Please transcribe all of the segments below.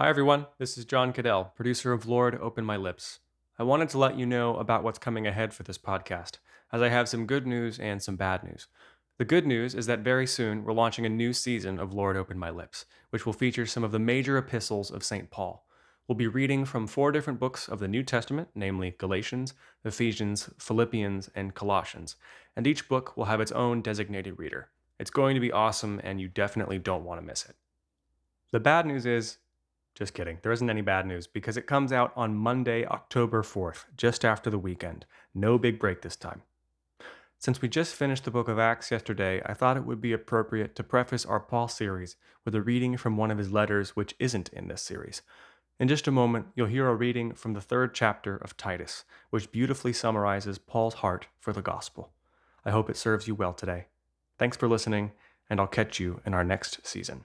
Hi, everyone. This is John Cadell, producer of Lord Open My Lips. I wanted to let you know about what's coming ahead for this podcast, as I have some good news and some bad news. The good news is that very soon we're launching a new season of Lord Open My Lips, which will feature some of the major epistles of St. Paul. We'll be reading from four different books of the New Testament, namely Galatians, Ephesians, Philippians, and Colossians, and each book will have its own designated reader. It's going to be awesome, and you definitely don't want to miss it. The bad news is just kidding. There isn't any bad news because it comes out on Monday, October 4th, just after the weekend. No big break this time. Since we just finished the book of Acts yesterday, I thought it would be appropriate to preface our Paul series with a reading from one of his letters which isn't in this series. In just a moment, you'll hear a reading from the third chapter of Titus, which beautifully summarizes Paul's heart for the gospel. I hope it serves you well today. Thanks for listening, and I'll catch you in our next season.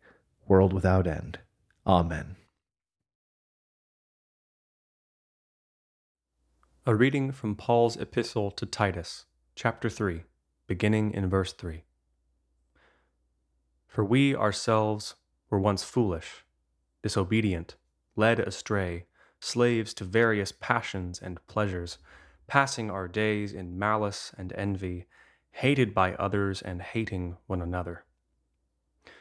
world without end. Amen. A reading from Paul's Epistle to Titus, chapter 3, beginning in verse 3. For we ourselves were once foolish, disobedient, led astray, slaves to various passions and pleasures, passing our days in malice and envy, hated by others and hating one another.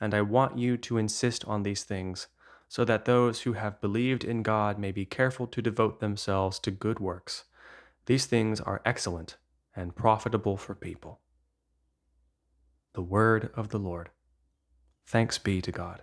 and I want you to insist on these things, so that those who have believed in God may be careful to devote themselves to good works. These things are excellent and profitable for people. The Word of the Lord. Thanks be to God.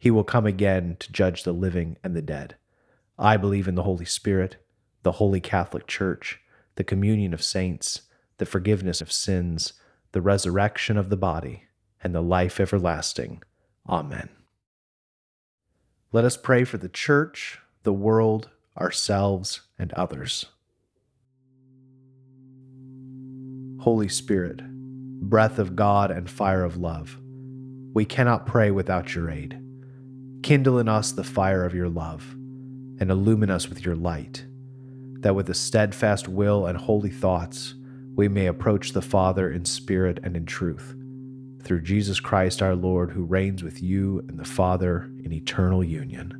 He will come again to judge the living and the dead. I believe in the Holy Spirit, the Holy Catholic Church, the communion of saints, the forgiveness of sins, the resurrection of the body, and the life everlasting. Amen. Let us pray for the church, the world, ourselves, and others. Holy Spirit, breath of God and fire of love, We cannot pray without your aid. Kindle in us the fire of your love, and illumine us with your light, that with a steadfast will and holy thoughts we may approach the Father in spirit and in truth, through Jesus Christ our Lord, who reigns with you and the Father in eternal union.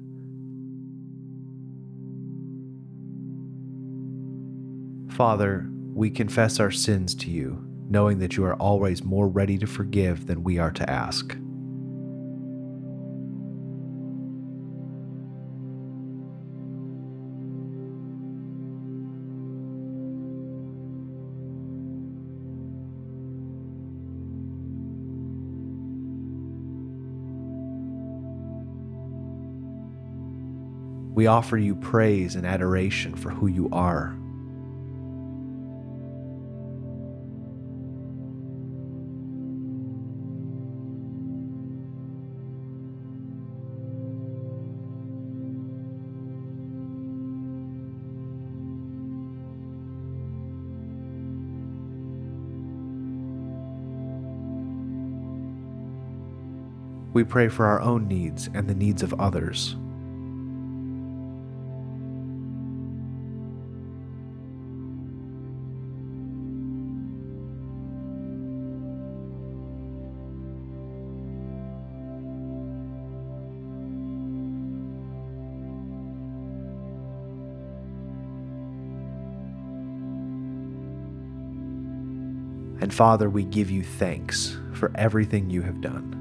Father, we confess our sins to you, knowing that you are always more ready to forgive than we are to ask. We offer you praise and adoration for who you are. We pray for our own needs and the needs of others. And Father, we give you thanks for everything you have done.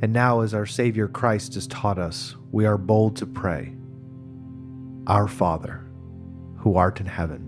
And now, as our Savior Christ has taught us, we are bold to pray Our Father, who art in heaven,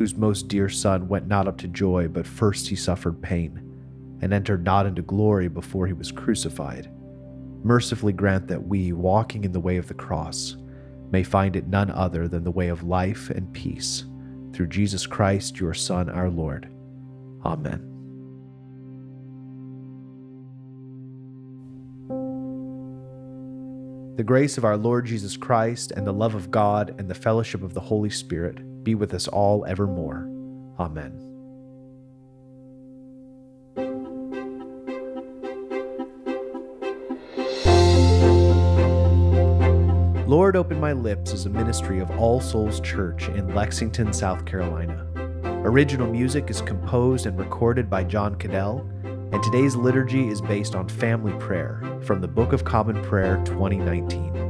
whose most dear Son went not up to joy, but first he suffered pain, and entered not into glory before he was crucified, mercifully grant that we, walking in the way of the cross, may find it none other than the way of life and peace, through Jesus Christ, your Son, our Lord. Amen. The grace of our Lord Jesus Christ, and the love of God, and the fellowship of the Holy Spirit be with us all evermore. Amen. Lord Open My Lips is a ministry of All Souls Church in Lexington, South Carolina. Original music is composed and recorded by John Cadell and today's liturgy is based on family prayer from the Book of Common Prayer 2019.